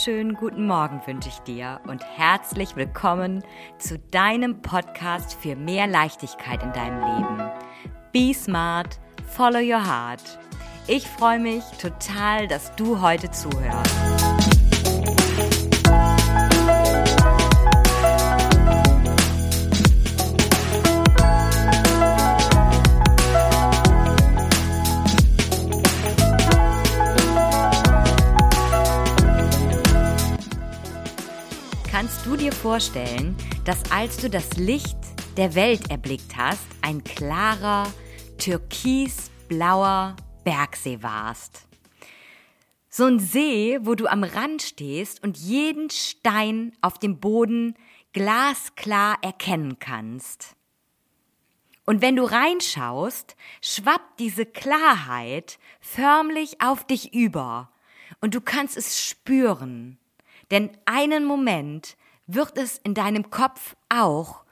wunderschönen guten Morgen wünsche ich dir und herzlich willkommen zu deinem Podcast für mehr Leichtigkeit in deinem Leben. Be smart, follow your heart. Ich freue mich total, dass du heute zuhörst. Vorstellen, dass als du das Licht der Welt erblickt hast, ein klarer, türkisblauer Bergsee warst? So ein See, wo du am Rand stehst und jeden Stein auf dem Boden glasklar erkennen kannst. Und wenn du reinschaust, schwappt diese Klarheit förmlich auf dich über und du kannst es spüren. Denn einen Moment wird es in deinem Kopf auch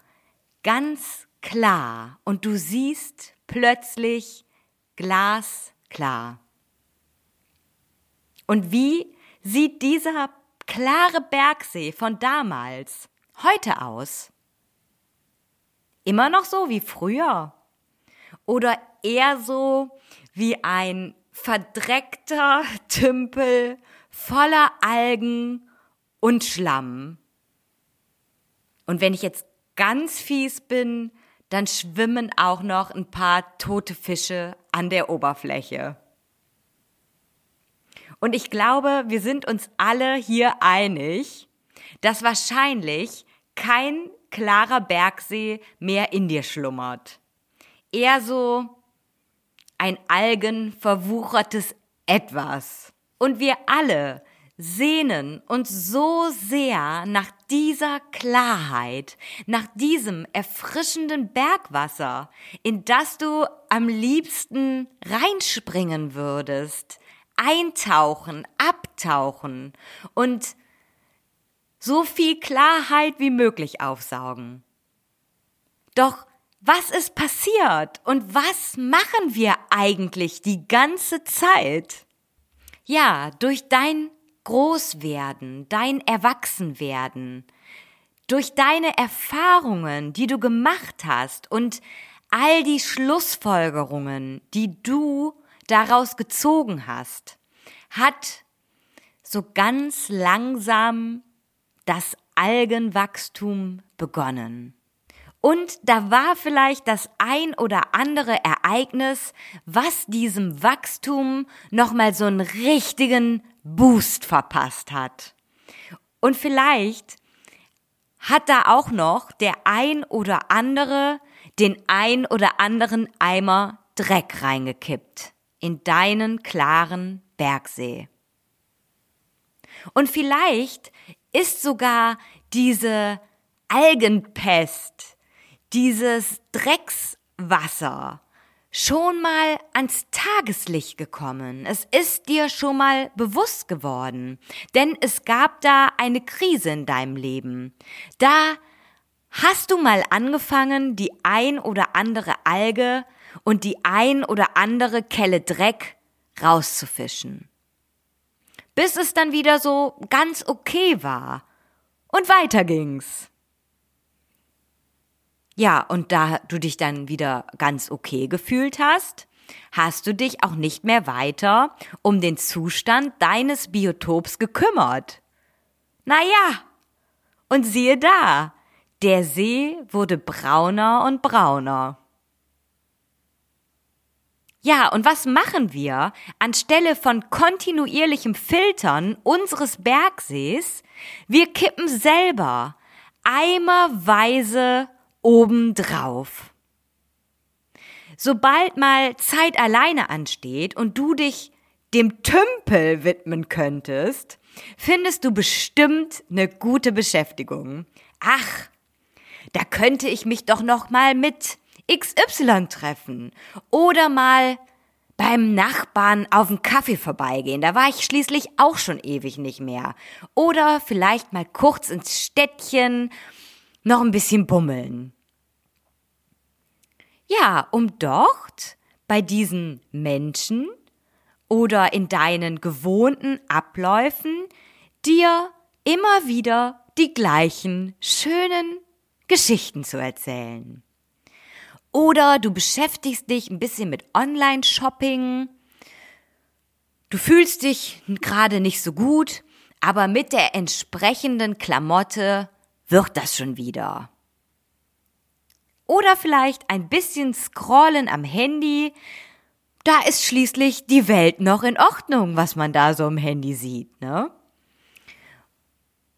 ganz klar und du siehst plötzlich glasklar. Und wie sieht dieser klare Bergsee von damals heute aus? Immer noch so wie früher? Oder eher so wie ein verdreckter Tümpel voller Algen und Schlamm. Und wenn ich jetzt ganz fies bin, dann schwimmen auch noch ein paar tote Fische an der Oberfläche. Und ich glaube, wir sind uns alle hier einig, dass wahrscheinlich kein klarer Bergsee mehr in dir schlummert. Eher so ein algenverwuchertes Etwas. Und wir alle sehnen uns so sehr nach dieser Klarheit, nach diesem erfrischenden Bergwasser, in das du am liebsten reinspringen würdest, eintauchen, abtauchen und so viel Klarheit wie möglich aufsaugen. Doch was ist passiert und was machen wir eigentlich die ganze Zeit? Ja, durch dein Großwerden, dein Erwachsenwerden, durch deine Erfahrungen, die du gemacht hast und all die Schlussfolgerungen, die du daraus gezogen hast, hat so ganz langsam das Algenwachstum begonnen. Und da war vielleicht das ein oder andere Ereignis, was diesem Wachstum nochmal so einen richtigen Boost verpasst hat. Und vielleicht hat da auch noch der ein oder andere den ein oder anderen Eimer Dreck reingekippt in deinen klaren Bergsee. Und vielleicht ist sogar diese Algenpest, dieses Dreckswasser schon mal ans Tageslicht gekommen. Es ist dir schon mal bewusst geworden. Denn es gab da eine Krise in deinem Leben. Da hast du mal angefangen, die ein oder andere Alge und die ein oder andere Kelle Dreck rauszufischen. Bis es dann wieder so ganz okay war. Und weiter ging's. Ja, und da du dich dann wieder ganz okay gefühlt hast, hast du dich auch nicht mehr weiter um den Zustand deines Biotops gekümmert. Na ja, und siehe da, der See wurde brauner und brauner. Ja, und was machen wir anstelle von kontinuierlichem Filtern unseres Bergsees? Wir kippen selber eimerweise obendrauf. Sobald mal Zeit alleine ansteht und du dich dem Tümpel widmen könntest, findest du bestimmt eine gute Beschäftigung. Ach, da könnte ich mich doch noch mal mit XY treffen oder mal beim Nachbarn auf den Kaffee vorbeigehen. Da war ich schließlich auch schon ewig nicht mehr. Oder vielleicht mal kurz ins Städtchen noch ein bisschen bummeln. Ja, um dort bei diesen Menschen oder in deinen gewohnten Abläufen dir immer wieder die gleichen schönen Geschichten zu erzählen. Oder du beschäftigst dich ein bisschen mit Online-Shopping. Du fühlst dich gerade nicht so gut, aber mit der entsprechenden Klamotte wird das schon wieder. Oder vielleicht ein bisschen scrollen am Handy. Da ist schließlich die Welt noch in Ordnung, was man da so im Handy sieht, ne?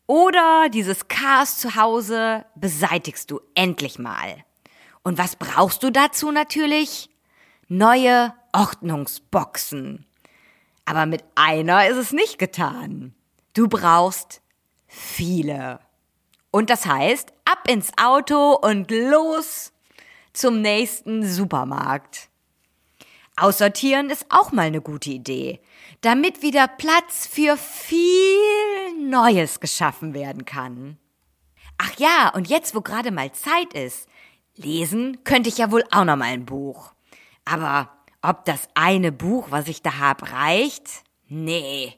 Oder dieses Chaos zu Hause beseitigst du endlich mal. Und was brauchst du dazu natürlich? Neue Ordnungsboxen. Aber mit einer ist es nicht getan. Du brauchst viele. Und das heißt, ab ins Auto und los zum nächsten Supermarkt. Aussortieren ist auch mal eine gute Idee, damit wieder Platz für viel Neues geschaffen werden kann. Ach ja, und jetzt, wo gerade mal Zeit ist, lesen könnte ich ja wohl auch noch mal ein Buch. Aber ob das eine Buch, was ich da hab, reicht? Nee.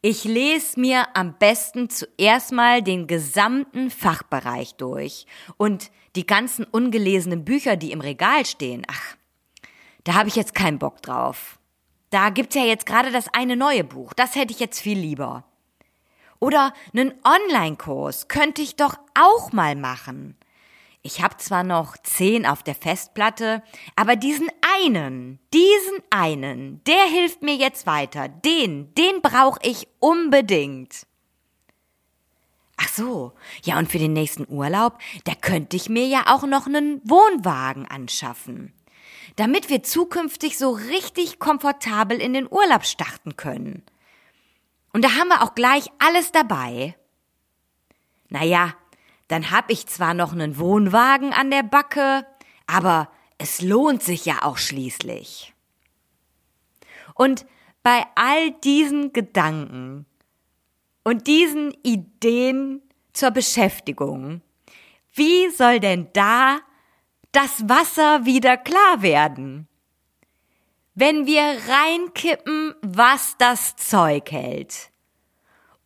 Ich lese mir am besten zuerst mal den gesamten Fachbereich durch und die ganzen ungelesenen Bücher, die im Regal stehen. Ach, da habe ich jetzt keinen Bock drauf. Da gibt's ja jetzt gerade das eine neue Buch. Das hätte ich jetzt viel lieber. Oder einen Online-Kurs könnte ich doch auch mal machen. Ich habe zwar noch zehn auf der Festplatte, aber diesen einen, diesen einen, der hilft mir jetzt weiter. Den, den brauche ich unbedingt. Ach so, ja und für den nächsten Urlaub, da könnte ich mir ja auch noch einen Wohnwagen anschaffen, damit wir zukünftig so richtig komfortabel in den Urlaub starten können. Und da haben wir auch gleich alles dabei. Naja, dann hab ich zwar noch einen Wohnwagen an der Backe, aber es lohnt sich ja auch schließlich. Und bei all diesen Gedanken und diesen Ideen zur Beschäftigung, wie soll denn da das Wasser wieder klar werden? Wenn wir reinkippen, was das Zeug hält.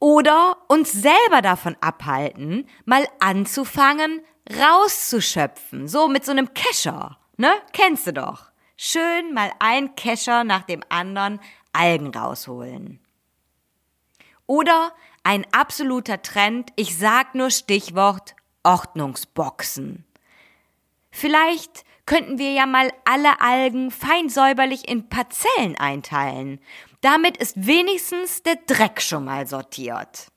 Oder uns selber davon abhalten, mal anzufangen, rauszuschöpfen. So mit so einem Kescher, ne? Kennst du doch. Schön mal ein Kescher nach dem anderen Algen rausholen. Oder ein absoluter Trend, ich sag nur Stichwort Ordnungsboxen. Vielleicht könnten wir ja mal alle Algen fein säuberlich in Parzellen einteilen damit ist wenigstens der Dreck schon mal sortiert.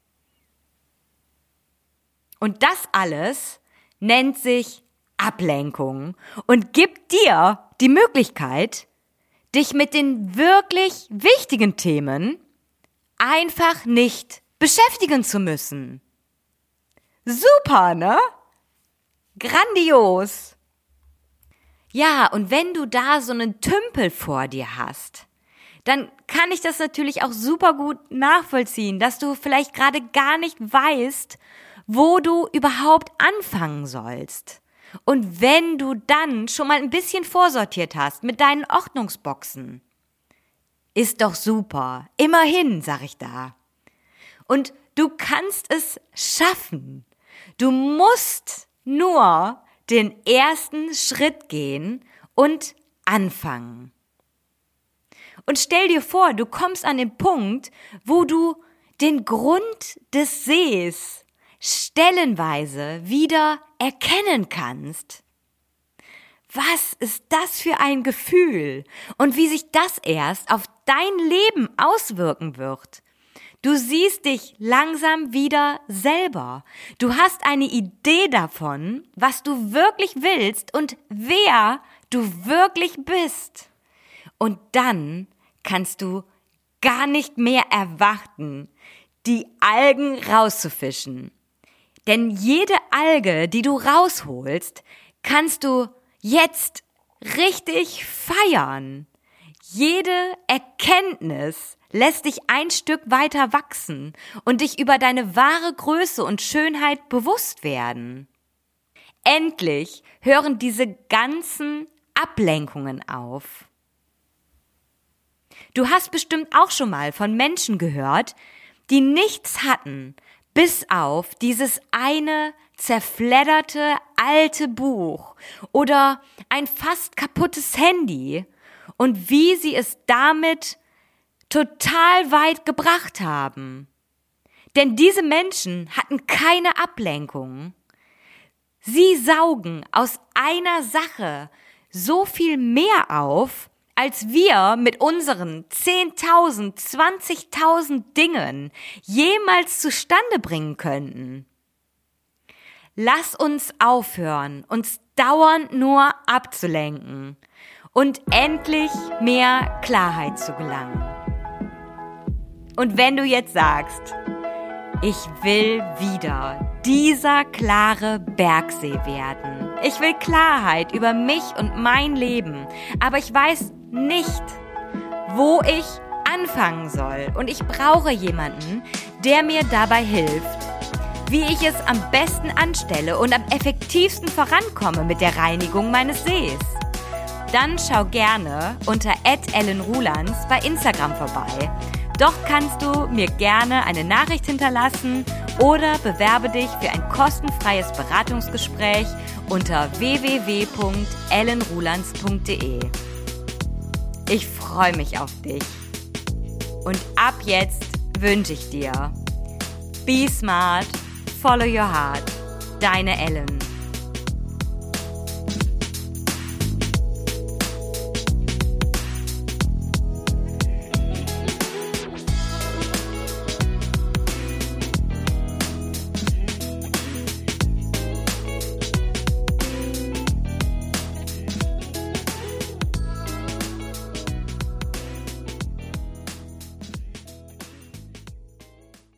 Und das alles nennt sich Ablenkung und gibt dir die Möglichkeit, dich mit den wirklich wichtigen Themen einfach nicht beschäftigen zu müssen. Super, ne? Grandios. Ja, und wenn du da so einen Tümpel vor dir hast, dann kann ich das natürlich auch super gut nachvollziehen, dass du vielleicht gerade gar nicht weißt, wo du überhaupt anfangen sollst. Und wenn du dann schon mal ein bisschen vorsortiert hast mit deinen Ordnungsboxen, ist doch super. Immerhin, sag ich da. Und du kannst es schaffen. Du musst nur den ersten Schritt gehen und anfangen. Und stell dir vor, du kommst an den Punkt, wo du den Grund des Sees stellenweise wieder erkennen kannst. Was ist das für ein Gefühl und wie sich das erst auf dein Leben auswirken wird? Du siehst dich langsam wieder selber. Du hast eine Idee davon, was du wirklich willst und wer du wirklich bist. Und dann kannst du gar nicht mehr erwarten, die Algen rauszufischen. Denn jede Alge, die du rausholst, kannst du jetzt richtig feiern. Jede Erkenntnis lässt dich ein Stück weiter wachsen und dich über deine wahre Größe und Schönheit bewusst werden. Endlich hören diese ganzen Ablenkungen auf. Du hast bestimmt auch schon mal von Menschen gehört, die nichts hatten, bis auf dieses eine zerfledderte alte Buch oder ein fast kaputtes Handy und wie sie es damit total weit gebracht haben. Denn diese Menschen hatten keine Ablenkung. Sie saugen aus einer Sache so viel mehr auf, als wir mit unseren 10.000, 20.000 Dingen jemals zustande bringen könnten. Lass uns aufhören, uns dauernd nur abzulenken und endlich mehr Klarheit zu gelangen. Und wenn du jetzt sagst, ich will wieder dieser klare Bergsee werden. Ich will Klarheit über mich und mein Leben, aber ich weiß nicht, wo ich anfangen soll. Und ich brauche jemanden, der mir dabei hilft, wie ich es am besten anstelle und am effektivsten vorankomme mit der Reinigung meines Sees. Dann schau gerne unter @ellenrulands bei Instagram vorbei. Dort kannst du mir gerne eine Nachricht hinterlassen oder bewerbe dich für ein kostenfreies Beratungsgespräch unter www.ellenrulands.de. Ich freue mich auf dich. Und ab jetzt wünsche ich dir Be smart, follow your heart. Deine Ellen.